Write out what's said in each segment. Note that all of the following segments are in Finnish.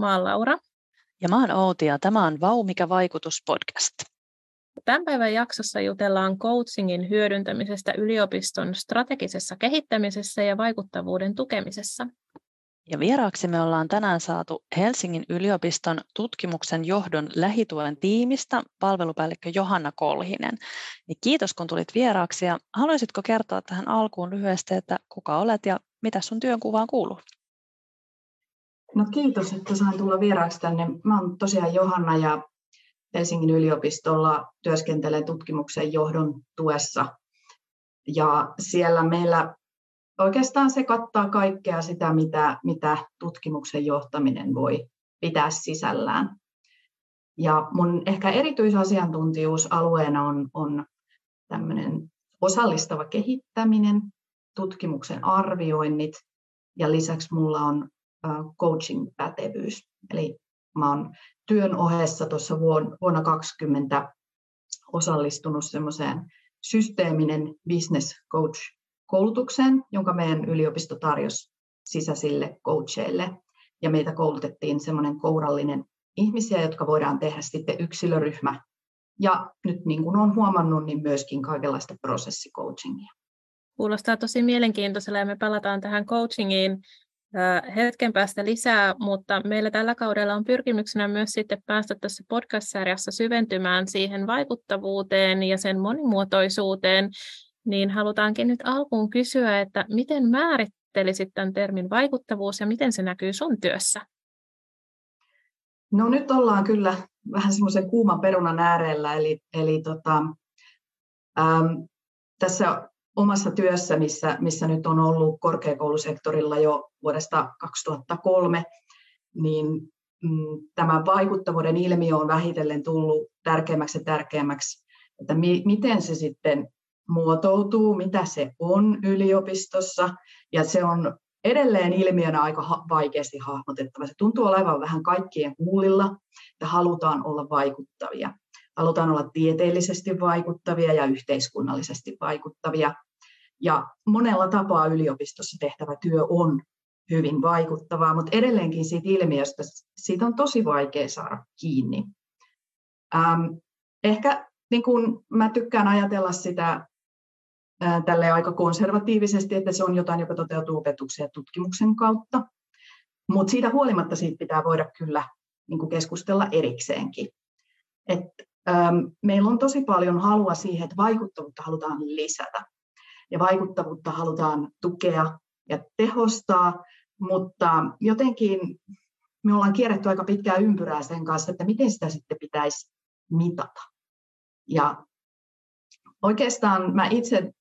Mä oon Laura. Ja mä oon Outi ja tämä on Vau, mikä vaikutus podcast. Tämän päivän jaksossa jutellaan coachingin hyödyntämisestä yliopiston strategisessa kehittämisessä ja vaikuttavuuden tukemisessa. Ja vieraaksi me ollaan tänään saatu Helsingin yliopiston tutkimuksen johdon lähituen tiimistä palvelupäällikkö Johanna Kolhinen. Niin kiitos kun tulit vieraaksi ja haluaisitko kertoa tähän alkuun lyhyesti, että kuka olet ja mitä sun työnkuvaan kuuluu? No kiitos, että sain tulla vieraaksi tänne. Mä oon tosiaan Johanna ja Helsingin yliopistolla työskentelen tutkimuksen johdon tuessa. Ja siellä meillä oikeastaan se kattaa kaikkea sitä, mitä, mitä tutkimuksen johtaminen voi pitää sisällään. Ja mun ehkä erityisasiantuntijuusalueena on, on tämmöinen osallistava kehittäminen, tutkimuksen arvioinnit ja lisäksi mulla on coaching-pätevyys. Eli mä oon työn ohessa tuossa vuonna 2020 osallistunut semmoiseen systeeminen business coach koulutukseen, jonka meidän yliopisto tarjosi sisäisille coacheille. Ja meitä koulutettiin semmoinen kourallinen ihmisiä, jotka voidaan tehdä sitten yksilöryhmä. Ja nyt niin kuin olen huomannut, niin myöskin kaikenlaista prosessicoachingia. Kuulostaa tosi mielenkiintoisella ja me palataan tähän coachingiin hetken päästä lisää, mutta meillä tällä kaudella on pyrkimyksenä myös sitten päästä tässä podcast-sarjassa syventymään siihen vaikuttavuuteen ja sen monimuotoisuuteen, niin halutaankin nyt alkuun kysyä, että miten määrittelisit tämän termin vaikuttavuus ja miten se näkyy sun työssä? No nyt ollaan kyllä vähän semmoisen kuuman perunan äärellä, eli, eli tota, äm, tässä omassa työssä, missä, missä nyt on ollut korkeakoulusektorilla jo vuodesta 2003, niin mm, tämä vaikuttavuuden ilmiö on vähitellen tullut tärkeämmäksi ja tärkeämmäksi, että mi, miten se sitten muotoutuu, mitä se on yliopistossa, ja se on edelleen ilmiönä aika vaikeasti hahmotettava. Se tuntuu olevan vähän kaikkien huulilla, että halutaan olla vaikuttavia. Halutaan olla tieteellisesti vaikuttavia ja yhteiskunnallisesti vaikuttavia. Ja monella tapaa yliopistossa tehtävä työ on hyvin vaikuttavaa, mutta edelleenkin siitä ilmiöstä siitä on tosi vaikea saada kiinni. Ähm, ehkä niin kun mä tykkään ajatella sitä äh, tälle aika konservatiivisesti, että se on jotain, joka toteutuu opetuksen ja tutkimuksen kautta. Mutta siitä huolimatta siitä pitää voida kyllä niin keskustella erikseenkin. Et, meillä on tosi paljon halua siihen, että vaikuttavuutta halutaan lisätä ja vaikuttavuutta halutaan tukea ja tehostaa, mutta jotenkin me ollaan kierretty aika pitkää ympyrää sen kanssa, että miten sitä sitten pitäisi mitata. Ja oikeastaan mä itse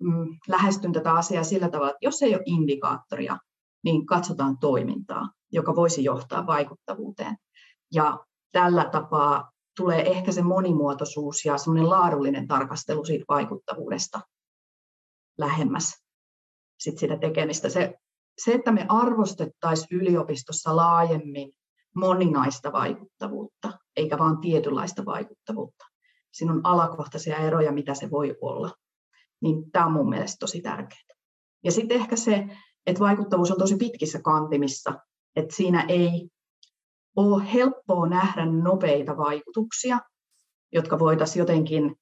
mm, lähestyn tätä asiaa sillä tavalla, että jos ei ole indikaattoria, niin katsotaan toimintaa, joka voisi johtaa vaikuttavuuteen. Ja tällä tapaa tulee ehkä se monimuotoisuus ja semmoinen laadullinen tarkastelu siitä vaikuttavuudesta lähemmäs sit sitä tekemistä. Se, se, että me arvostettaisiin yliopistossa laajemmin moninaista vaikuttavuutta, eikä vain tietynlaista vaikuttavuutta. Siinä on alakohtaisia eroja, mitä se voi olla. Niin tämä on mun mielestä tosi tärkeää. Ja sitten ehkä se, että vaikuttavuus on tosi pitkissä kantimissa, että siinä ei ole helppoa nähdä nopeita vaikutuksia, jotka voitaisiin jotenkin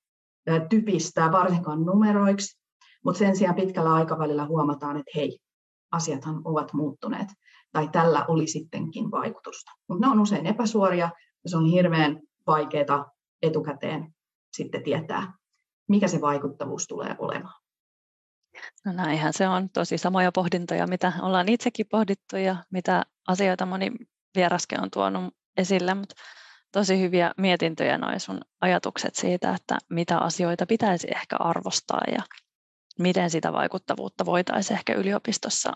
typistää varsinkaan numeroiksi, mutta sen sijaan pitkällä aikavälillä huomataan, että hei, asiathan ovat muuttuneet, tai tällä oli sittenkin vaikutusta. Mutta ne on usein epäsuoria, ja se on hirveän vaikeaa etukäteen sitten tietää, mikä se vaikuttavuus tulee olemaan. No näinhän se on tosi samoja pohdintoja, mitä ollaan itsekin pohdittu ja mitä asioita moni vieraskin on tuonut esille, mutta tosi hyviä mietintöjä noin sun ajatukset siitä, että mitä asioita pitäisi ehkä arvostaa ja miten sitä vaikuttavuutta voitaisiin ehkä yliopistossa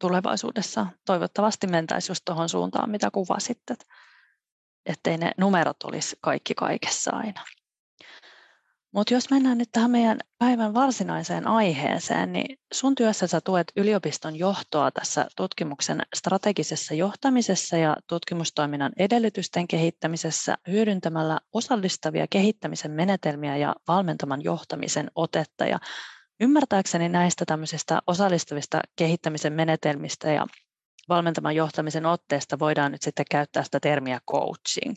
tulevaisuudessa toivottavasti mentäisiin just tuohon suuntaan, mitä kuvasit, ettei ne numerot olisi kaikki kaikessa aina. Mutta jos mennään nyt tähän meidän päivän varsinaiseen aiheeseen, niin sun työssä sä tuet yliopiston johtoa tässä tutkimuksen strategisessa johtamisessa ja tutkimustoiminnan edellytysten kehittämisessä hyödyntämällä osallistavia kehittämisen menetelmiä ja valmentaman johtamisen otetta. Ja ymmärtääkseni näistä tämmöisistä osallistuvista kehittämisen menetelmistä ja valmentavan johtamisen otteesta voidaan nyt sitten käyttää sitä termiä coaching.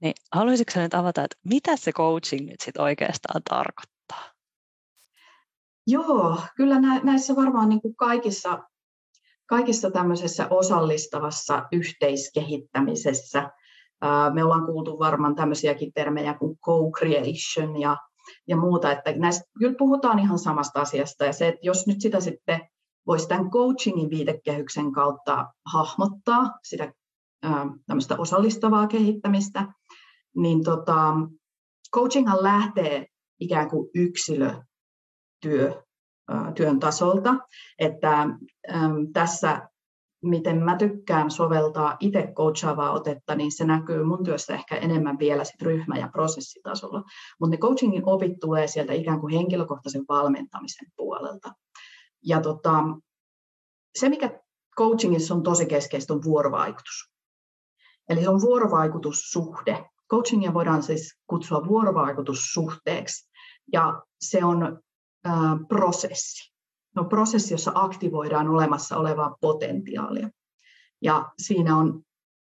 Niin haluaisitko nyt avata, että mitä se coaching nyt sitten oikeastaan tarkoittaa? Joo, kyllä näissä varmaan niin kuin kaikissa, kaikissa tämmöisessä osallistavassa yhteiskehittämisessä me ollaan kuultu varmaan tämmöisiäkin termejä kuin co-creation ja, ja muuta, että näistä kyllä puhutaan ihan samasta asiasta ja se, että jos nyt sitä sitten voisi tämän coachingin viitekehyksen kautta hahmottaa sitä tämmöistä osallistavaa kehittämistä, niin tota, coachinghan lähtee ikään kuin yksilötyö, työn tasolta, että äm, tässä miten mä tykkään soveltaa itse coachaavaa otetta, niin se näkyy mun työssä ehkä enemmän vielä sit ryhmä- ja prosessitasolla. Mutta ne coachingin opit tulee sieltä ikään kuin henkilökohtaisen valmentamisen puolelta. Ja tota, se, mikä coachingissa on tosi keskeistä, on vuorovaikutus. Eli se on vuorovaikutussuhde. Coachingia voidaan siis kutsua vuorovaikutussuhteeksi, ja se on ää, prosessi. No, prosessi, jossa aktivoidaan olemassa olevaa potentiaalia. Ja siinä on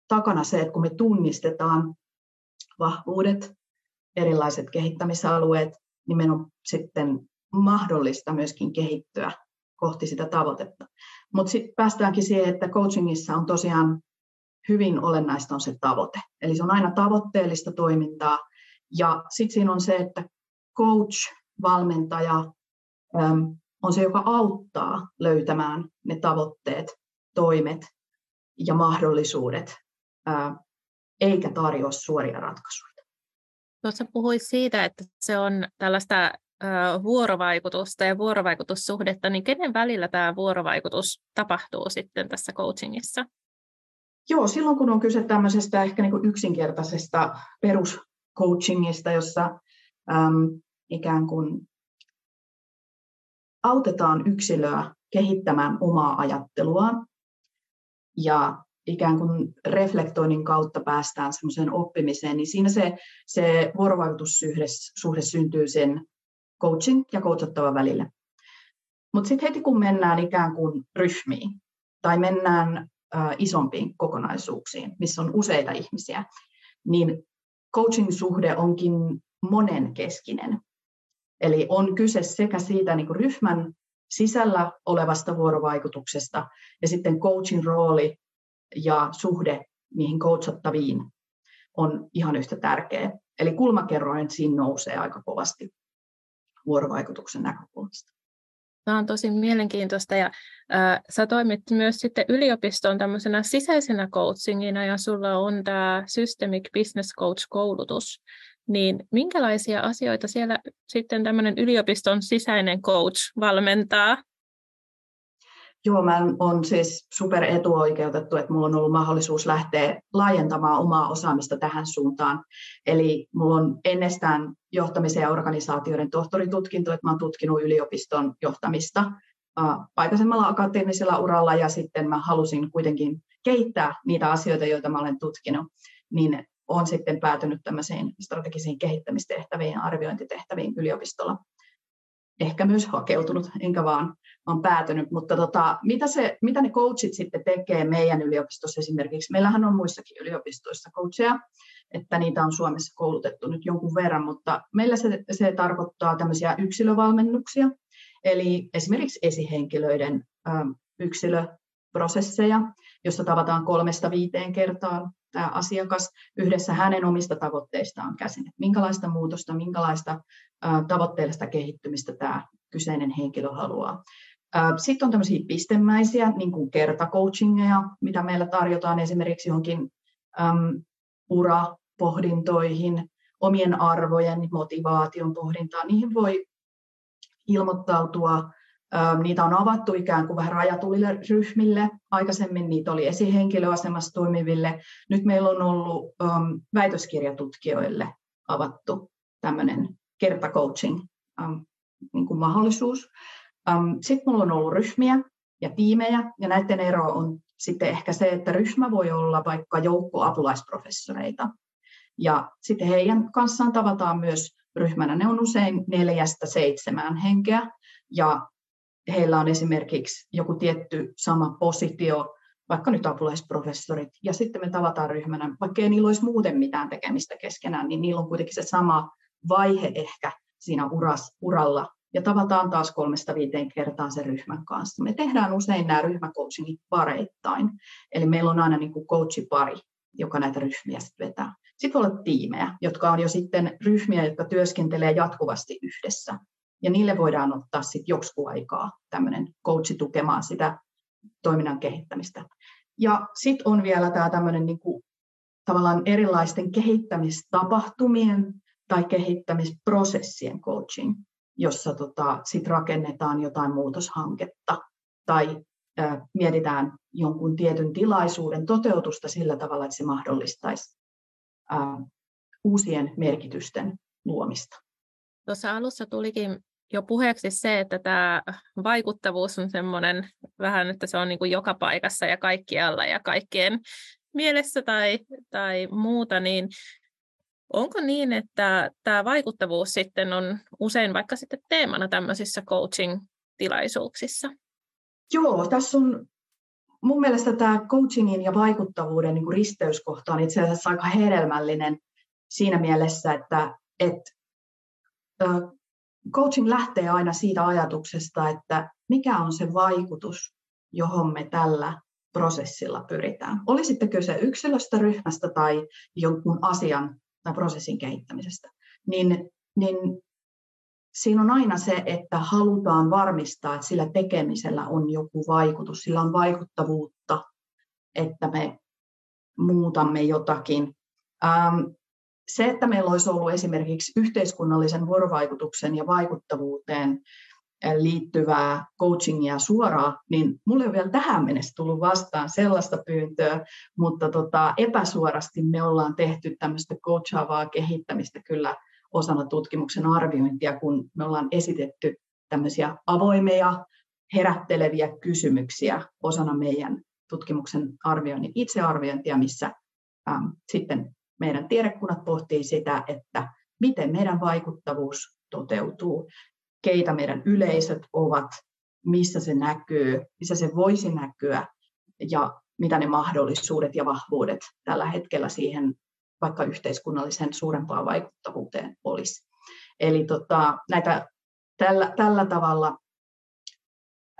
takana se, että kun me tunnistetaan vahvuudet, erilaiset kehittämisalueet, niin meidän on sitten mahdollista myöskin kehittyä kohti sitä tavoitetta. Mutta sitten päästäänkin siihen, että coachingissa on tosiaan hyvin olennaista on se tavoite. Eli se on aina tavoitteellista toimintaa. Ja sitten siinä on se, että coach, valmentaja on se, joka auttaa löytämään ne tavoitteet, toimet ja mahdollisuudet, eikä tarjoa suoria ratkaisuja. Tuossa puhuit siitä, että se on tällaista vuorovaikutusta ja vuorovaikutussuhdetta, niin kenen välillä tämä vuorovaikutus tapahtuu sitten tässä coachingissa? Joo, silloin kun on kyse tämmöisestä ehkä niin kuin yksinkertaisesta peruscoachingista, jossa äm, ikään kuin autetaan yksilöä kehittämään omaa ajatteluaan ja ikään kuin reflektoinnin kautta päästään semmoiseen oppimiseen, niin siinä se, se vuorovaikutussuhde suhde syntyy sen coaching ja coachattavan välille. Mutta sitten heti kun mennään ikään kuin ryhmiin tai mennään isompiin kokonaisuuksiin, missä on useita ihmisiä, niin coaching-suhde onkin monenkeskinen. Eli on kyse sekä siitä niin kuin ryhmän sisällä olevasta vuorovaikutuksesta ja sitten coachin rooli ja suhde niihin coachattaviin on ihan yhtä tärkeä. Eli kulmakerroin siinä nousee aika kovasti vuorovaikutuksen näkökulmasta. Tämä on tosi mielenkiintoista ja äh, sä toimit myös sitten yliopiston tämmöisenä sisäisenä coachingina ja sulla on tämä Systemic Business Coach-koulutus. Niin minkälaisia asioita siellä sitten tämmöinen yliopiston sisäinen coach valmentaa? Joo, mä olen siis super etuoikeutettu, että minulla on ollut mahdollisuus lähteä laajentamaan omaa osaamista tähän suuntaan. Eli minulla on ennestään johtamisen ja organisaatioiden tohtoritutkinto, että mä olen tutkinut yliopiston johtamista aikaisemmalla akateemisella uralla ja sitten mä halusin kuitenkin kehittää niitä asioita, joita mä olen tutkinut, niin olen sitten päätynyt tämmöisiin strategisiin kehittämistehtäviin ja arviointitehtäviin yliopistolla. Ehkä myös hakeutunut, enkä vaan, vaan päätynyt. Mutta tota, mitä, se, mitä ne coachit sitten tekee meidän yliopistossa esimerkiksi? Meillähän on muissakin yliopistoissa coacheja, että niitä on Suomessa koulutettu nyt jonkun verran, mutta meillä se, se tarkoittaa tämmöisiä yksilövalmennuksia, eli esimerkiksi esihenkilöiden ö, yksilöprosesseja, jossa tavataan kolmesta viiteen kertaan tämä asiakas yhdessä hänen omista tavoitteistaan käsin. Että minkälaista muutosta, minkälaista tavoitteellista kehittymistä tämä kyseinen henkilö haluaa. Sitten on tämmöisiä pistemäisiä, niin kuin kertacoachingeja, mitä meillä tarjotaan esimerkiksi johonkin äm, urapohdintoihin, omien arvojen, motivaation pohdintaan. Niihin voi ilmoittautua Niitä on avattu ikään kuin vähän rajatuille ryhmille. Aikaisemmin niitä oli esihenkilöasemassa toimiville. Nyt meillä on ollut um, väitöskirjatutkijoille avattu tämmöinen kertacoaching um, niin mahdollisuus. Um, sitten minulla on ollut ryhmiä ja tiimejä, ja näiden ero on sitten ehkä se, että ryhmä voi olla vaikka joukko apulaisprofessoreita. Ja sitten heidän kanssaan tavataan myös ryhmänä. Ne on usein neljästä seitsemään henkeä, ja heillä on esimerkiksi joku tietty sama positio vaikka nyt apulaisprofessorit, ja sitten me tavataan ryhmänä, vaikka ei niillä olisi muuten mitään tekemistä keskenään, niin niillä on kuitenkin se sama vaihe ehkä siinä uras, uralla, ja tavataan taas kolmesta viiteen kertaa sen ryhmän kanssa. Me tehdään usein nämä ryhmäcoachingit pareittain, eli meillä on aina niin kuin coachipari, joka näitä ryhmiä sitten vetää. Sitten voi olla tiimejä, jotka on jo sitten ryhmiä, jotka työskentelee jatkuvasti yhdessä. Ja niille voidaan ottaa sitten joksikin aikaa tämmöinen coachi tukemaan sitä toiminnan kehittämistä. Ja sitten on vielä tämä tämmöinen niin kuin, tavallaan erilaisten kehittämistapahtumien tai kehittämisprosessien coaching, jossa tota, sit rakennetaan jotain muutoshanketta tai mietitään jonkun tietyn tilaisuuden toteutusta sillä tavalla, että se mahdollistaisi ä, uusien merkitysten luomista. Tuossa alussa tulikin jo puheeksi se, että tämä vaikuttavuus on semmoinen vähän, että se on niin kuin joka paikassa ja kaikkialla ja kaikkien mielessä tai, tai muuta, niin onko niin, että tämä vaikuttavuus sitten on usein vaikka sitten teemana tämmöisissä coaching-tilaisuuksissa? Joo, tässä on mun mielestä tämä coachingin ja vaikuttavuuden niin risteyskohta on itse asiassa aika hedelmällinen siinä mielessä, että, että coaching lähtee aina siitä ajatuksesta, että mikä on se vaikutus, johon me tällä prosessilla pyritään. Oli sitten kyse yksilöstä, ryhmästä tai jonkun asian tai prosessin kehittämisestä, niin, niin siinä on aina se, että halutaan varmistaa, että sillä tekemisellä on joku vaikutus, sillä on vaikuttavuutta, että me muutamme jotakin. Ähm, se, että meillä olisi ollut esimerkiksi yhteiskunnallisen vuorovaikutuksen ja vaikuttavuuteen liittyvää coachingia suoraan, niin mulle on vielä tähän mennessä tullut vastaan sellaista pyyntöä, mutta tota, epäsuorasti me ollaan tehty tämmöistä coachaavaa kehittämistä kyllä osana tutkimuksen arviointia, kun me ollaan esitetty tämmöisiä avoimia, herätteleviä kysymyksiä osana meidän tutkimuksen arvioinnin itsearviointia, missä ähm, sitten meidän tiedekunnat pohtii sitä, että miten meidän vaikuttavuus toteutuu, keitä meidän yleisöt ovat, missä se näkyy, missä se voisi näkyä ja mitä ne mahdollisuudet ja vahvuudet tällä hetkellä siihen vaikka yhteiskunnallisen suurempaan vaikuttavuuteen olisi. Eli tota, näitä, tällä, tällä tavalla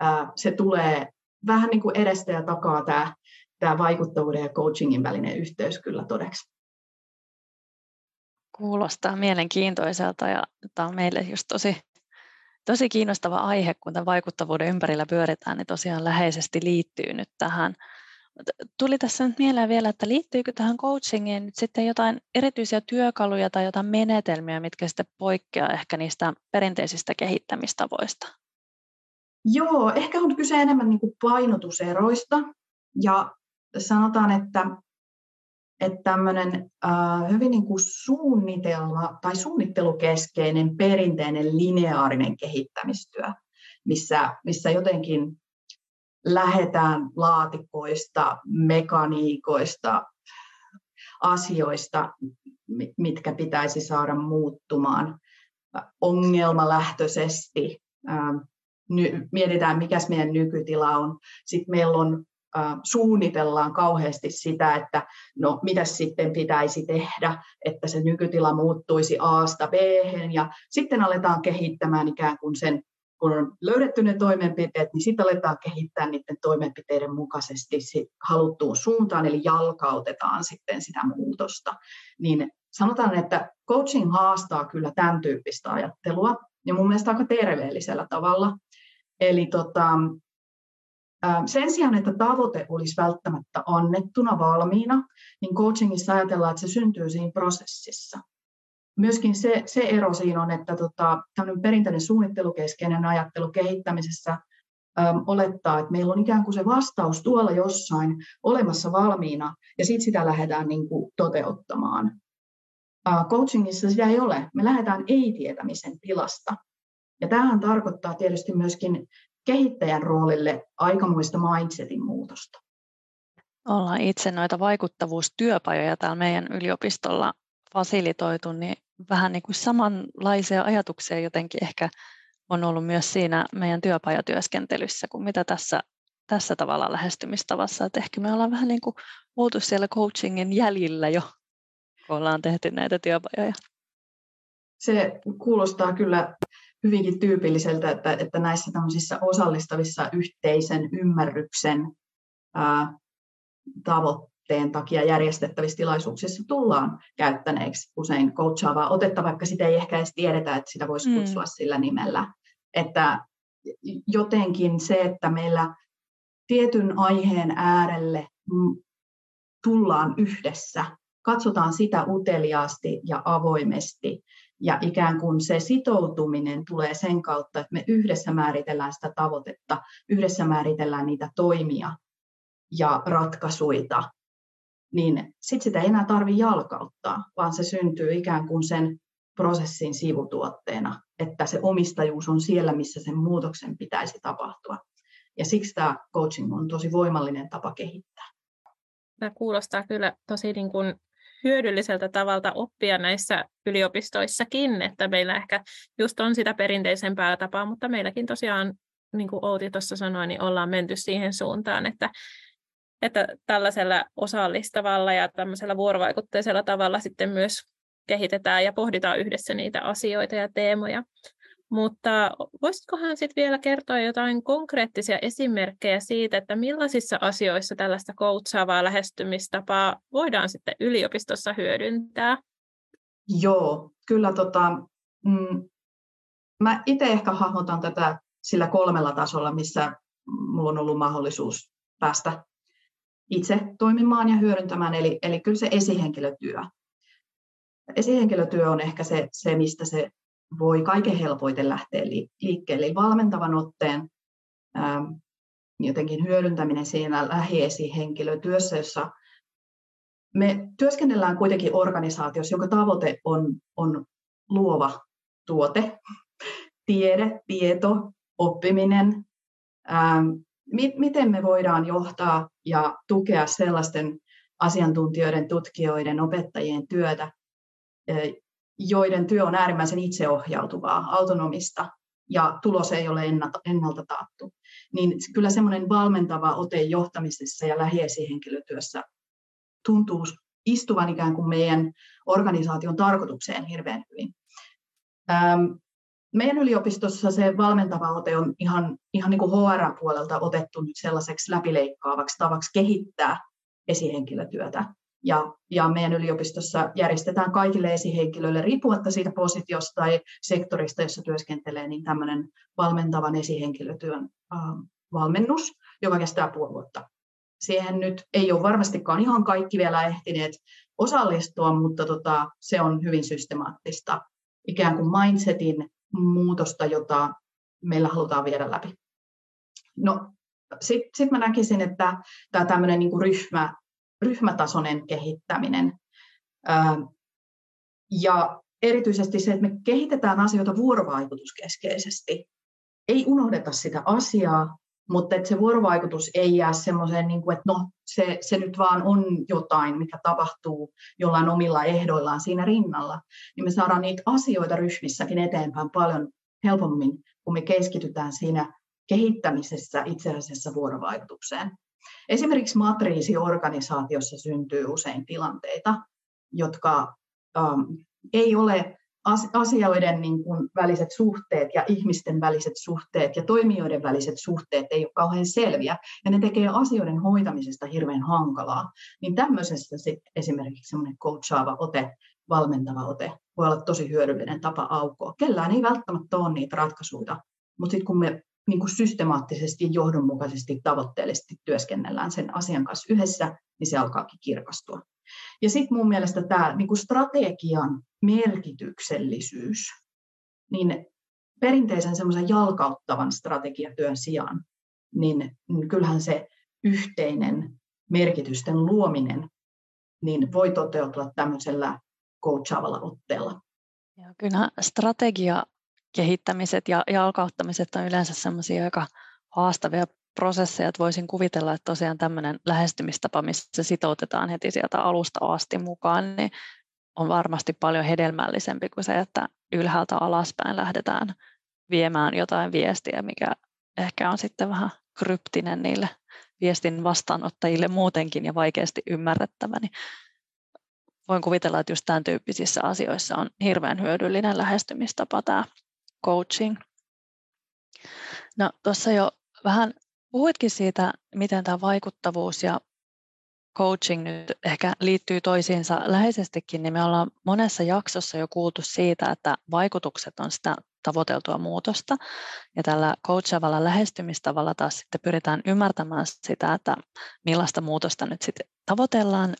ää, se tulee vähän niin kuin edestä ja takaa tämä, tämä vaikuttavuuden ja coachingin välinen yhteys kyllä todeksi. Kuulostaa mielenkiintoiselta ja tämä on meille just tosi, tosi kiinnostava aihe, kun tämän vaikuttavuuden ympärillä pyöritään, niin tosiaan läheisesti liittyy nyt tähän. Tuli tässä nyt mieleen vielä, että liittyykö tähän coachingiin nyt sitten jotain erityisiä työkaluja tai jotain menetelmiä, mitkä sitten poikkeaa ehkä niistä perinteisistä kehittämistavoista? Joo, ehkä on kyse enemmän niin kuin painotuseroista. Ja sanotaan, että että tämmöinen äh, hyvin niin kuin suunnitelma tai suunnittelukeskeinen perinteinen lineaarinen kehittämistyö, missä, missä jotenkin lähdetään laatikoista, mekaniikoista, asioista, mitkä pitäisi saada muuttumaan ongelmalähtöisesti. Mietitään, mikä meidän nykytila on. Sitten meillä on suunnitellaan kauheasti sitä, että no mitä sitten pitäisi tehdä, että se nykytila muuttuisi A-sta b ja sitten aletaan kehittämään ikään kuin sen, kun on löydetty ne toimenpiteet, niin sitten aletaan kehittää niiden toimenpiteiden mukaisesti haluttuun suuntaan, eli jalkautetaan sitten sitä muutosta. Niin sanotaan, että coaching haastaa kyllä tämän tyyppistä ajattelua, ja mun mielestä aika terveellisellä tavalla. Eli tota, sen sijaan, että tavoite olisi välttämättä annettuna valmiina, niin coachingissa ajatellaan, että se syntyy siinä prosessissa. Myöskin se, se ero siinä on, että tota, perinteinen suunnittelukeskeinen ajattelu kehittämisessä äm, olettaa, että meillä on ikään kuin se vastaus tuolla jossain olemassa valmiina, ja sitten sitä lähdetään niin kuin, toteuttamaan. Ä, coachingissa sitä ei ole. Me lähdetään ei-tietämisen tilasta. Ja tämähän tarkoittaa tietysti myöskin kehittäjän roolille aikamoista mindsetin muutosta. Ollaan itse noita vaikuttavuustyöpajoja täällä meidän yliopistolla fasilitoitu, niin vähän niin kuin samanlaisia ajatuksia jotenkin ehkä on ollut myös siinä meidän työpajatyöskentelyssä kuin mitä tässä tässä tavalla lähestymistavassa, että ehkä me ollaan vähän niin kuin oltu siellä coachingin jäljillä jo, kun ollaan tehty näitä työpajoja. Se kuulostaa kyllä hyvinkin tyypilliseltä, että, että näissä tämmöisissä osallistavissa yhteisen ymmärryksen ää, tavoitteen takia järjestettävissä tilaisuuksissa tullaan käyttäneeksi usein coachaavaa otetta, vaikka sitä ei ehkä edes tiedetä, että sitä voisi mm. kutsua mm. sillä nimellä. Että jotenkin se, että meillä tietyn aiheen äärelle tullaan yhdessä, katsotaan sitä uteliaasti ja avoimesti, ja ikään kuin se sitoutuminen tulee sen kautta, että me yhdessä määritellään sitä tavoitetta, yhdessä määritellään niitä toimia ja ratkaisuita, niin sitten sitä ei enää tarvitse jalkauttaa, vaan se syntyy ikään kuin sen prosessin sivutuotteena, että se omistajuus on siellä, missä sen muutoksen pitäisi tapahtua. Ja siksi tämä coaching on tosi voimallinen tapa kehittää. Tämä kuulostaa kyllä tosi niin kuin hyödylliseltä tavalta oppia näissä yliopistoissakin, että meillä ehkä just on sitä perinteisempää tapaa, mutta meilläkin tosiaan, niin kuin Outi tuossa sanoi, niin ollaan menty siihen suuntaan, että, että tällaisella osallistavalla ja tämmöisellä vuorovaikutteisella tavalla sitten myös kehitetään ja pohditaan yhdessä niitä asioita ja teemoja. Mutta voisitkohan sitten vielä kertoa jotain konkreettisia esimerkkejä siitä, että millaisissa asioissa tällaista koutsaavaa lähestymistapaa voidaan sitten yliopistossa hyödyntää? Joo, kyllä tota, mm, mä itse ehkä hahmotan tätä sillä kolmella tasolla, missä mulla on ollut mahdollisuus päästä itse toimimaan ja hyödyntämään, eli, eli kyllä se esihenkilötyö. Esihenkilötyö on ehkä se, se mistä se voi kaiken helpoiten lähteä liikkeelle. Eli valmentavan otteen ähm, jotenkin hyödyntäminen siinä lähiesihenkilötyössä, jossa me työskennellään kuitenkin organisaatiossa, jonka tavoite on, on luova tuote, tiede, tieto, oppiminen. Ähm, miten me voidaan johtaa ja tukea sellaisten asiantuntijoiden, tutkijoiden, opettajien työtä, joiden työ on äärimmäisen itseohjautuvaa, autonomista ja tulos ei ole ennalta, taattu, niin kyllä semmoinen valmentava ote johtamisessa ja lähiesihenkilötyössä tuntuu istuvan ikään kuin meidän organisaation tarkoitukseen hirveän hyvin. Meidän yliopistossa se valmentava ote on ihan, ihan niin kuin HR-puolelta otettu nyt sellaiseksi läpileikkaavaksi tavaksi kehittää esihenkilötyötä. Ja, ja meidän yliopistossa järjestetään kaikille esihenkilöille, riippumatta siitä positiosta tai sektorista, jossa työskentelee, niin tämmöinen valmentavan esihenkilötyön äh, valmennus, joka kestää puoli vuotta. Siihen nyt ei ole varmastikaan ihan kaikki vielä ehtineet osallistua, mutta tota, se on hyvin systemaattista ikään kuin mindsetin muutosta, jota meillä halutaan viedä läpi. No, sitten sit mä näkisin, että tämä tämmöinen niin ryhmä, ryhmätasoinen kehittäminen. Ja erityisesti se, että me kehitetään asioita vuorovaikutuskeskeisesti. Ei unohdeta sitä asiaa, mutta että se vuorovaikutus ei jää semmoiseen, niin kuin, että no, se, se nyt vaan on jotain, mikä tapahtuu jollain omilla ehdoillaan siinä rinnalla, niin me saadaan niitä asioita ryhmissäkin eteenpäin paljon helpommin, kun me keskitytään siinä kehittämisessä itse asiassa vuorovaikutukseen. Esimerkiksi matriisiorganisaatiossa syntyy usein tilanteita, jotka ähm, ei ole asioiden niin kuin väliset suhteet ja ihmisten väliset suhteet ja toimijoiden väliset suhteet ei ole kauhean selviä, ja ne tekee asioiden hoitamisesta hirveän hankalaa, niin tämmöisessä sit esimerkiksi semmoinen coachaava ote, valmentava ote voi olla tosi hyödyllinen tapa aukoa. Kellään ei välttämättä ole niitä ratkaisuja, mutta sitten kun me niin kuin systemaattisesti, johdonmukaisesti, tavoitteellisesti työskennellään sen asian kanssa yhdessä, niin se alkaakin kirkastua. Ja sitten mun mielestä tämä niin kuin strategian merkityksellisyys, niin perinteisen semmoisen jalkauttavan strategiatyön sijaan, niin, kyllähän se yhteinen merkitysten luominen niin voi toteutua tämmöisellä coachaavalla otteella. Ja kyllä strategia kehittämiset ja jalkauttamiset on yleensä semmoisia aika haastavia prosesseja, että voisin kuvitella, että tosiaan tämmöinen lähestymistapa, missä sitoutetaan heti sieltä alusta asti mukaan, niin on varmasti paljon hedelmällisempi kuin se, että ylhäältä alaspäin lähdetään viemään jotain viestiä, mikä ehkä on sitten vähän kryptinen niille viestin vastaanottajille muutenkin ja vaikeasti ymmärrettävä, niin voin kuvitella, että just tämän tyyppisissä asioissa on hirveän hyödyllinen lähestymistapa tämä coaching. No tuossa jo vähän puhuitkin siitä, miten tämä vaikuttavuus ja coaching nyt ehkä liittyy toisiinsa läheisestikin, niin me ollaan monessa jaksossa jo kuultu siitä, että vaikutukset on sitä tavoiteltua muutosta. Ja tällä coachavalla lähestymistavalla taas sitten pyritään ymmärtämään sitä, että millaista muutosta nyt sitten tavoitellaan.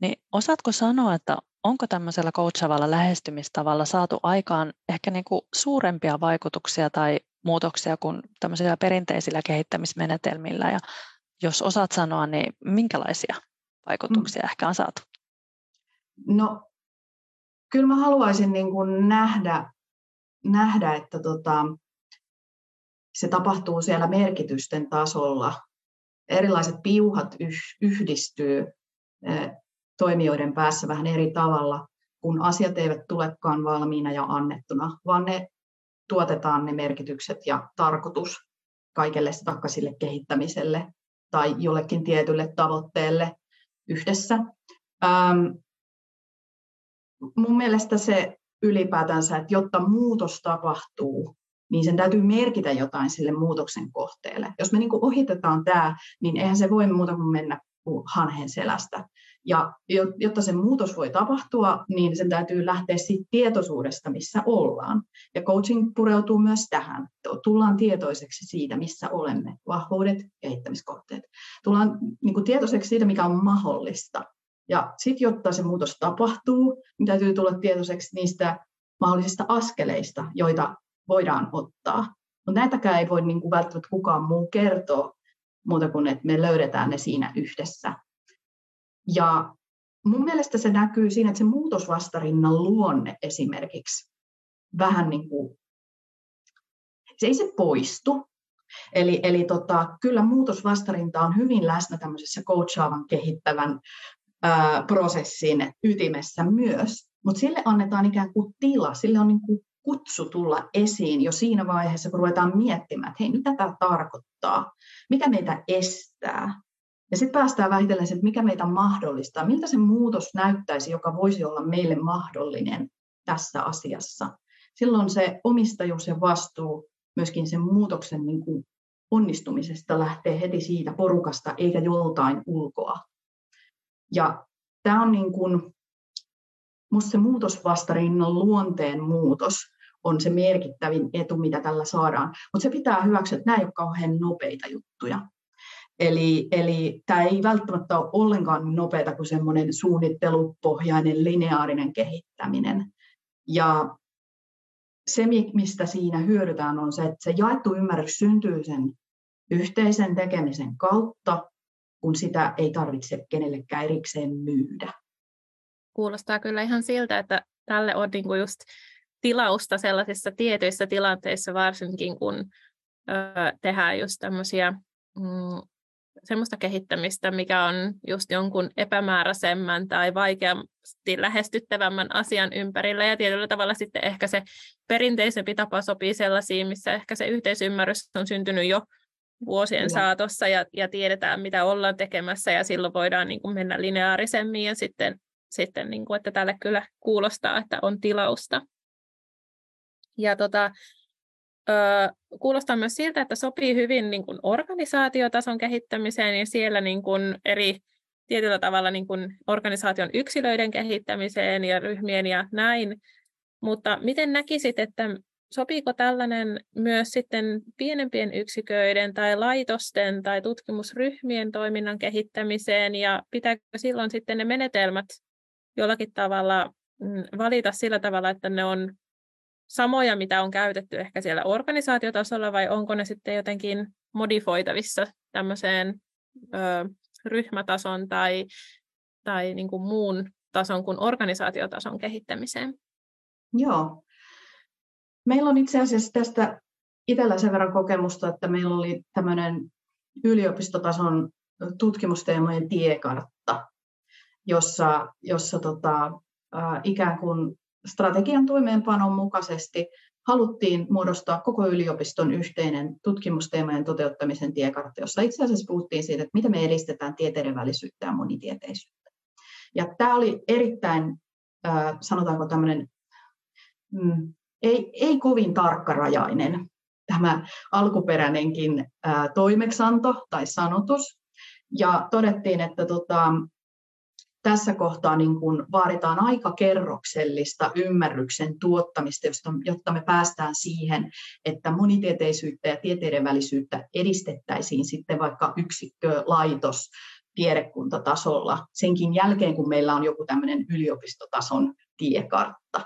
Niin osaatko sanoa, että onko tämmöisellä coachavalla lähestymistavalla saatu aikaan ehkä niin kuin suurempia vaikutuksia tai muutoksia kuin tämmöisillä perinteisillä kehittämismenetelmillä? Ja jos osaat sanoa, niin minkälaisia vaikutuksia mm. ehkä on saatu? No, kyllä mä haluaisin niin kuin nähdä, nähdä, että tota, se tapahtuu siellä merkitysten tasolla. Erilaiset piuhat yhdistyy toimijoiden päässä vähän eri tavalla, kun asiat eivät tulekaan valmiina ja annettuna, vaan ne tuotetaan ne merkitykset ja tarkoitus kaikelle takkaisille kehittämiselle tai jollekin tietylle tavoitteelle yhdessä. Ähm, mun mielestä se ylipäätänsä, että jotta muutos tapahtuu, niin sen täytyy merkitä jotain sille muutoksen kohteelle. Jos me niin ohitetaan tämä, niin eihän se voi muuta kuin mennä hanhen selästä. Ja jotta se muutos voi tapahtua, niin sen täytyy lähteä siitä tietoisuudesta, missä ollaan. Ja coaching pureutuu myös tähän. Tullaan tietoiseksi siitä, missä olemme, vahvuudet, kehittämiskohteet. Tullaan niin kuin tietoiseksi siitä, mikä on mahdollista. Ja sitten, jotta se muutos tapahtuu, niin täytyy tulla tietoiseksi niistä mahdollisista askeleista, joita voidaan ottaa. Mutta näitäkään ei voi niin kuin välttämättä kukaan muu kertoa, muuta kuin että me löydetään ne siinä yhdessä. Ja mun mielestä se näkyy siinä, että se muutosvastarinnan luonne esimerkiksi vähän niin kuin, se ei se poistu. Eli, eli tota, kyllä muutosvastarinta on hyvin läsnä tämmöisessä coachaavan kehittävän ää, prosessin ytimessä myös, mutta sille annetaan ikään kuin tila, sille on niin kuin kutsu tulla esiin jo siinä vaiheessa, kun ruvetaan miettimään, että hei, mitä tämä tarkoittaa, mikä meitä estää. Ja sitten päästään vähitellen että mikä meitä mahdollistaa, miltä se muutos näyttäisi, joka voisi olla meille mahdollinen tässä asiassa. Silloin se omistajuus ja vastuu myöskin sen muutoksen niin kuin onnistumisesta lähtee heti siitä porukasta eikä joltain ulkoa. Ja tämä on niin kuin, musta se muutosvastarinnan luonteen muutos on se merkittävin etu, mitä tällä saadaan. Mutta se pitää hyväksyä, että nämä ei ole kauhean nopeita juttuja. Eli, eli tämä ei välttämättä ole ollenkaan niin nopeata kuin semmoinen suunnittelupohjainen lineaarinen kehittäminen. Ja se, mistä siinä hyödytään, on se, että se jaettu ymmärrys syntyy sen yhteisen tekemisen kautta, kun sitä ei tarvitse kenellekään erikseen myydä. Kuulostaa kyllä ihan siltä, että tälle on niinku just tilausta sellaisissa tietyissä tilanteissa, varsinkin kun ö, tehdään just tämmöisiä mm, semmoista kehittämistä, mikä on just jonkun epämääräisemmän tai vaikeasti lähestyttävämmän asian ympärillä. Ja tietyllä tavalla sitten ehkä se perinteisempi tapa sopii sellaisiin, missä ehkä se yhteisymmärrys on syntynyt jo vuosien Kyllä. saatossa ja, ja tiedetään, mitä ollaan tekemässä ja silloin voidaan niin kuin mennä lineaarisemmin ja sitten, sitten niin kuin, että tälle kyllä kuulostaa, että on tilausta. Ja tota, kuulostaa myös siltä, että sopii hyvin niin kuin organisaatiotason kehittämiseen ja siellä niin kuin eri tietyllä tavalla niin kuin organisaation yksilöiden kehittämiseen ja ryhmien ja näin. Mutta miten näkisit, että sopiiko tällainen myös sitten pienempien yksiköiden tai laitosten tai tutkimusryhmien toiminnan kehittämiseen ja pitääkö silloin sitten ne menetelmät jollakin tavalla mm, valita sillä tavalla, että ne on samoja, mitä on käytetty ehkä siellä organisaatiotasolla, vai onko ne sitten jotenkin modifoitavissa tämmöiseen ö, ryhmätason tai, tai niin kuin muun tason kuin organisaatiotason kehittämiseen? Joo. Meillä on itse asiassa tästä itsellä sen verran kokemusta, että meillä oli tämmöinen yliopistotason tutkimusteemojen tiekartta, jossa, jossa tota, ikään kuin strategian toimeenpanon mukaisesti haluttiin muodostaa koko yliopiston yhteinen tutkimusteemojen toteuttamisen tiekartta, jossa itse asiassa puhuttiin siitä, että miten me edistetään tieteiden välisyyttä ja monitieteisyyttä. Ja tämä oli erittäin, sanotaanko tämmöinen, mm, ei, ei kovin tarkkarajainen tämä alkuperäinenkin toimeksanto tai sanotus. Ja todettiin, että tota, tässä kohtaa niin kuin vaaditaan aika kerroksellista ymmärryksen tuottamista, jotta me päästään siihen, että monitieteisyyttä ja tieteiden välisyyttä edistettäisiin sitten vaikka yksikkö, laitos, tiedekuntatasolla senkin jälkeen, kun meillä on joku tämmöinen yliopistotason tiekartta.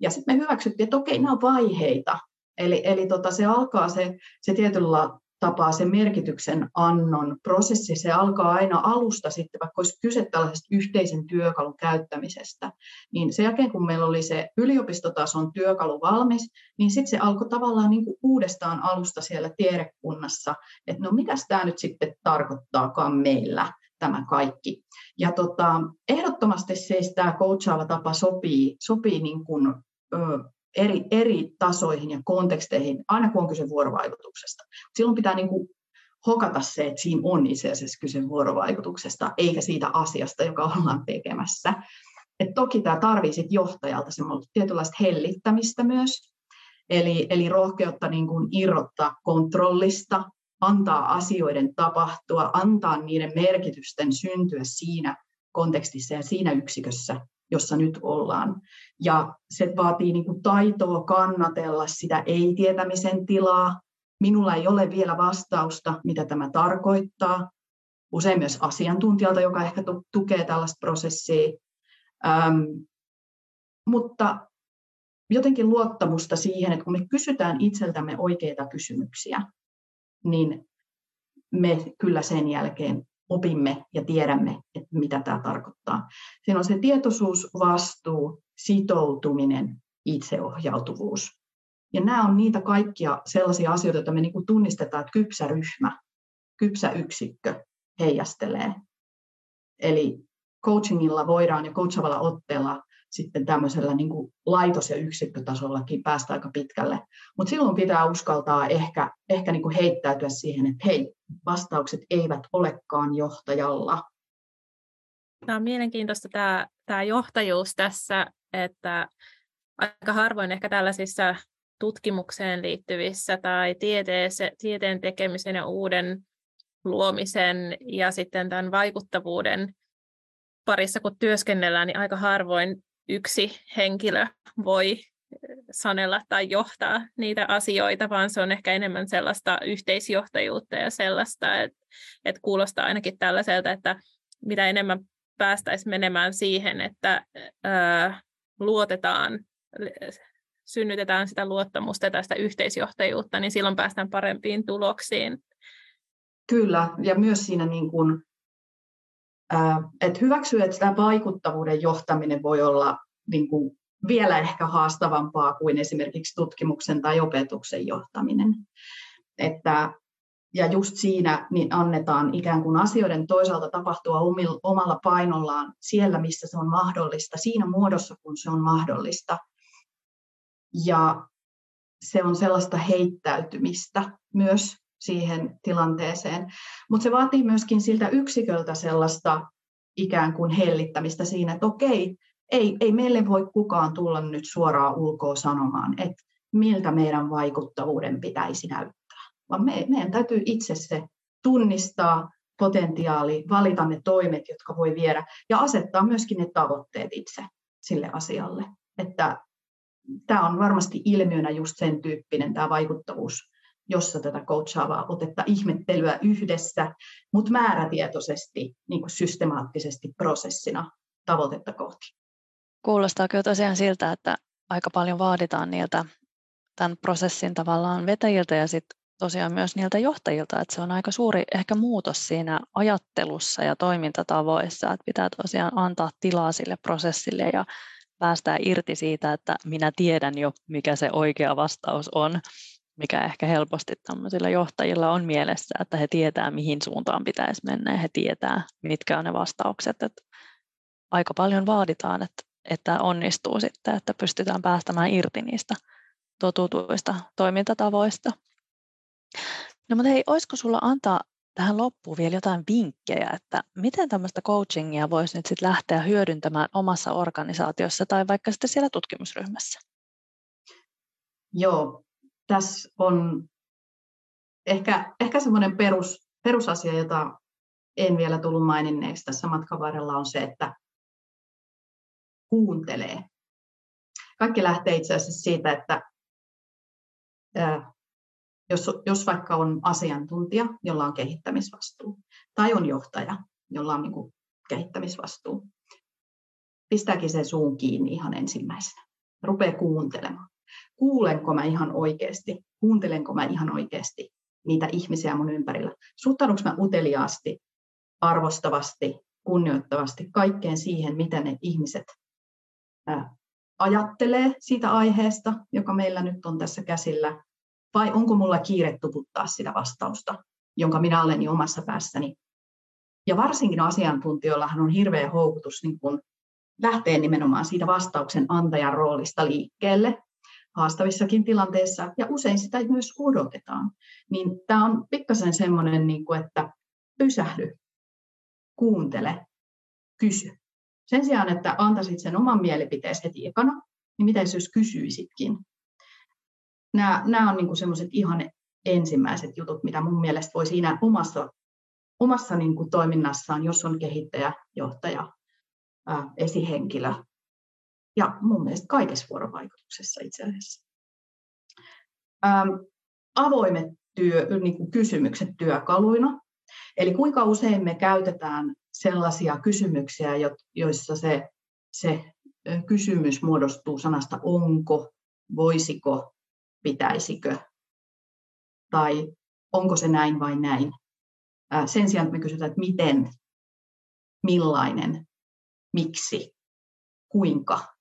Ja sitten me hyväksyttiin, että okei, nämä on vaiheita. Eli, eli tota, se alkaa se, se tietyllä tapaa se merkityksen annon prosessi, se alkaa aina alusta sitten, vaikka olisi kyse tällaisesta yhteisen työkalun käyttämisestä, niin sen jälkeen kun meillä oli se yliopistotason työkalu valmis, niin sitten se alkoi tavallaan niin kuin uudestaan alusta siellä tiedekunnassa, että no mitä tämä nyt sitten tarkoittaakaan meillä tämä kaikki. Ja tota, ehdottomasti siis tämä coachaava tapa sopii, sopii niin kuin, ö, eri, eri tasoihin ja konteksteihin, aina kun on kyse vuorovaikutuksesta. Silloin pitää niin kuin hokata se, että siinä on itse asiassa kyse vuorovaikutuksesta, eikä siitä asiasta, joka ollaan tekemässä. Et toki tämä tarvitsee johtajalta semmoista tietynlaista hellittämistä myös, eli, eli rohkeutta niin kuin irrottaa kontrollista, antaa asioiden tapahtua, antaa niiden merkitysten syntyä siinä kontekstissa ja siinä yksikössä, jossa nyt ollaan. Ja se vaatii niin kuin taitoa kannatella sitä ei-tietämisen tilaa. Minulla ei ole vielä vastausta, mitä tämä tarkoittaa. Usein myös asiantuntijalta, joka ehkä tukee tällaista prosessia. Ähm, mutta jotenkin luottamusta siihen, että kun me kysytään itseltämme oikeita kysymyksiä, niin me kyllä sen jälkeen opimme ja tiedämme, että mitä tämä tarkoittaa. Siinä on se tietoisuus, vastuu, sitoutuminen, itseohjautuvuus. Ja nämä on niitä kaikkia sellaisia asioita, joita me niin kuin tunnistetaan, että kypsä ryhmä, kypsä yksikkö heijastelee. Eli coachingilla voidaan ja coachavalla otteella sitten tämmöisellä niin kuin laitos- ja yksikkötasollakin päästä aika pitkälle. Mutta silloin pitää uskaltaa ehkä, ehkä niin kuin heittäytyä siihen, että hei, vastaukset eivät olekaan johtajalla. Tämä on mielenkiintoista tämä, tämä johtajuus tässä, että aika harvoin ehkä tällaisissa tutkimukseen liittyvissä tai tieteen tekemisen ja uuden luomisen ja sitten tämän vaikuttavuuden parissa kun työskennellään, niin aika harvoin yksi henkilö voi sanella tai johtaa niitä asioita, vaan se on ehkä enemmän sellaista yhteisjohtajuutta ja sellaista, että, että kuulostaa ainakin tällaiselta, että mitä enemmän päästäisiin menemään siihen, että ää, luotetaan, synnytetään sitä luottamusta ja sitä yhteisjohtajuutta, niin silloin päästään parempiin tuloksiin. Kyllä, ja myös siinä niin kuin että hyväksyy, että tämä vaikuttavuuden johtaminen voi olla niin kuin vielä ehkä haastavampaa kuin esimerkiksi tutkimuksen tai opetuksen johtaminen. Että, ja just siinä niin annetaan ikään kuin asioiden toisaalta tapahtua omalla painollaan siellä, missä se on mahdollista, siinä muodossa, kun se on mahdollista. Ja se on sellaista heittäytymistä myös siihen tilanteeseen. Mutta se vaatii myöskin siltä yksiköltä sellaista ikään kuin hellittämistä siinä, että okei, ei, ei meille voi kukaan tulla nyt suoraan ulkoa sanomaan, että miltä meidän vaikuttavuuden pitäisi näyttää, vaan me, meidän täytyy itse se tunnistaa potentiaali, valita ne toimet, jotka voi viedä ja asettaa myöskin ne tavoitteet itse sille asialle. Että tämä on varmasti ilmiönä just sen tyyppinen tämä vaikuttavuus jossa tätä coachaavaa otetta ihmettelyä yhdessä, mutta määrätietoisesti, niin kuin systemaattisesti prosessina tavoitetta kohti. Kuulostaa kyllä tosiaan siltä, että aika paljon vaaditaan niiltä tämän prosessin tavallaan vetäjiltä ja sitten tosiaan myös niiltä johtajilta, että se on aika suuri ehkä muutos siinä ajattelussa ja toimintatavoissa, että pitää tosiaan antaa tilaa sille prosessille ja päästää irti siitä, että minä tiedän jo, mikä se oikea vastaus on, mikä ehkä helposti tämmöisillä johtajilla on mielessä, että he tietää, mihin suuntaan pitäisi mennä ja he tietää, mitkä on ne vastaukset. Että aika paljon vaaditaan, että että onnistuu sitten, että pystytään päästämään irti niistä totutuista toimintatavoista. No mutta hei, olisiko sulla antaa tähän loppuun vielä jotain vinkkejä, että miten tämmöistä coachingia voisi nyt sitten lähteä hyödyntämään omassa organisaatiossa tai vaikka sitten siellä tutkimusryhmässä? Joo, tässä on ehkä, ehkä semmoinen perus, perusasia, jota en vielä tullut maininneeksi tässä matkan varrella, on se, että kuuntelee. Kaikki lähtee itse asiassa siitä, että jos, jos vaikka on asiantuntija, jolla on kehittämisvastuu, tai on johtaja, jolla on niin kuin kehittämisvastuu, pistääkin sen suun kiinni ihan ensimmäisenä. Rupee kuuntelemaan. Kuulenko mä ihan oikeasti? Kuuntelenko mä ihan oikeasti niitä ihmisiä mun ympärillä? Suhtaudunko mä uteliaasti, arvostavasti, kunnioittavasti kaikkeen siihen, mitä ne ihmiset ajattelee siitä aiheesta, joka meillä nyt on tässä käsillä, vai onko mulla kiire tuputtaa sitä vastausta, jonka minä olen jo omassa päässäni. Ja varsinkin asiantuntijoillahan on hirveä houkutus niin kun lähteä nimenomaan siitä vastauksen antajan roolista liikkeelle haastavissakin tilanteissa, ja usein sitä myös odotetaan. Niin tämä on pikkasen semmoinen, niin kuin, että pysähdy, kuuntele, kysy. Sen sijaan, että antaisit sen oman mielipiteesi heti ekana, niin miten jos kysyisitkin? Nämä, nämä on niin semmoiset ihan ensimmäiset jutut, mitä mun mielestä voi siinä omassa, omassa niin toiminnassaan, jos on kehittäjä, johtaja, esihenkilö, ja mun mielestä kaikessa vuorovaikutuksessa itse asiassa. Ähm, avoimet työ, niin kuin kysymykset työkaluina. Eli kuinka usein me käytetään sellaisia kysymyksiä, joissa se, se kysymys muodostuu sanasta onko, voisiko, pitäisikö, tai onko se näin vai näin. Sen sijaan, että me kysytään, että miten, millainen, miksi, kuinka.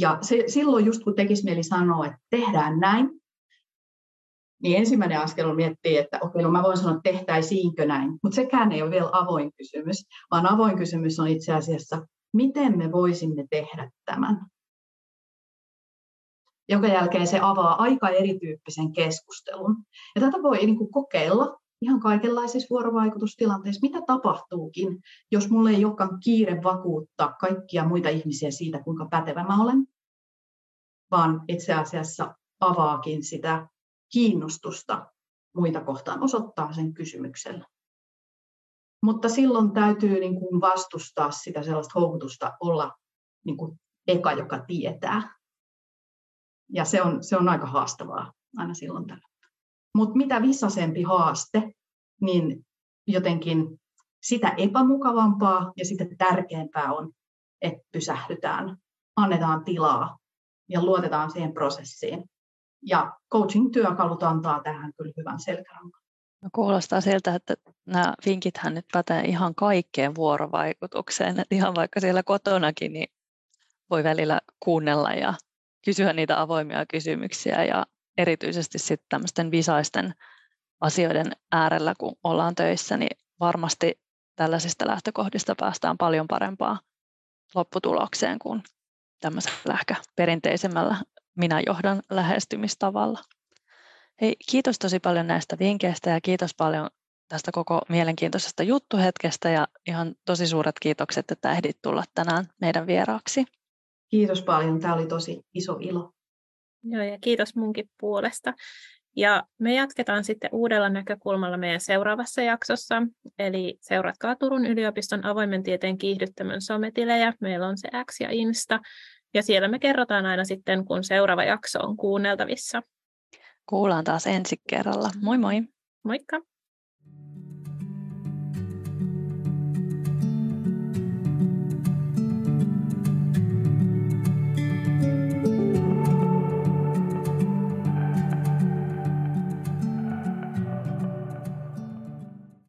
Ja se, silloin just kun tekisi mieli sanoa, että tehdään näin, niin ensimmäinen askel on miettiä, että okei, no mä voin sanoa, että tehtäisiinkö näin, mutta sekään ei ole vielä avoin kysymys, vaan avoin kysymys on itse asiassa, miten me voisimme tehdä tämän. Jonka jälkeen se avaa aika erityyppisen keskustelun. Ja tätä voi niin kuin kokeilla ihan kaikenlaisissa vuorovaikutustilanteissa, mitä tapahtuukin, jos mulle ei olekaan kiire vakuuttaa kaikkia muita ihmisiä siitä, kuinka pätevä mä olen, vaan itse asiassa avaakin sitä kiinnostusta muita kohtaan, osoittaa sen kysymyksellä. Mutta silloin täytyy niin kuin vastustaa sitä sellaista houkutusta olla niin kuin eka, joka tietää. Ja se on, se on aika haastavaa aina silloin tällä. Mutta mitä visasempi haaste, niin jotenkin sitä epämukavampaa ja sitä tärkeämpää on, että pysähdytään, annetaan tilaa ja luotetaan siihen prosessiin. Ja coaching-työkalut antaa tähän kyllä hyvän selkärangan. No kuulostaa siltä, että nämä vinkithän nyt pätee ihan kaikkeen vuorovaikutukseen. Että ihan vaikka siellä kotonakin, niin voi välillä kuunnella ja kysyä niitä avoimia kysymyksiä ja erityisesti sitten tämmöisten visaisten asioiden äärellä, kun ollaan töissä, niin varmasti tällaisista lähtökohdista päästään paljon parempaa lopputulokseen kuin tämmöisellä ehkä perinteisemmällä minä johdan lähestymistavalla. Hei, kiitos tosi paljon näistä vinkkeistä ja kiitos paljon tästä koko mielenkiintoisesta juttuhetkestä ja ihan tosi suuret kiitokset, että ehdit tulla tänään meidän vieraaksi. Kiitos paljon, tämä oli tosi iso ilo. Joo, ja kiitos munkin puolesta. Ja me jatketaan sitten uudella näkökulmalla meidän seuraavassa jaksossa, eli seuratkaa Turun yliopiston avoimen tieteen kiihdyttämön sometilejä. Meillä on se X ja Insta, ja siellä me kerrotaan aina sitten, kun seuraava jakso on kuunneltavissa. Kuullaan taas ensi kerralla. Moi moi! Moikka!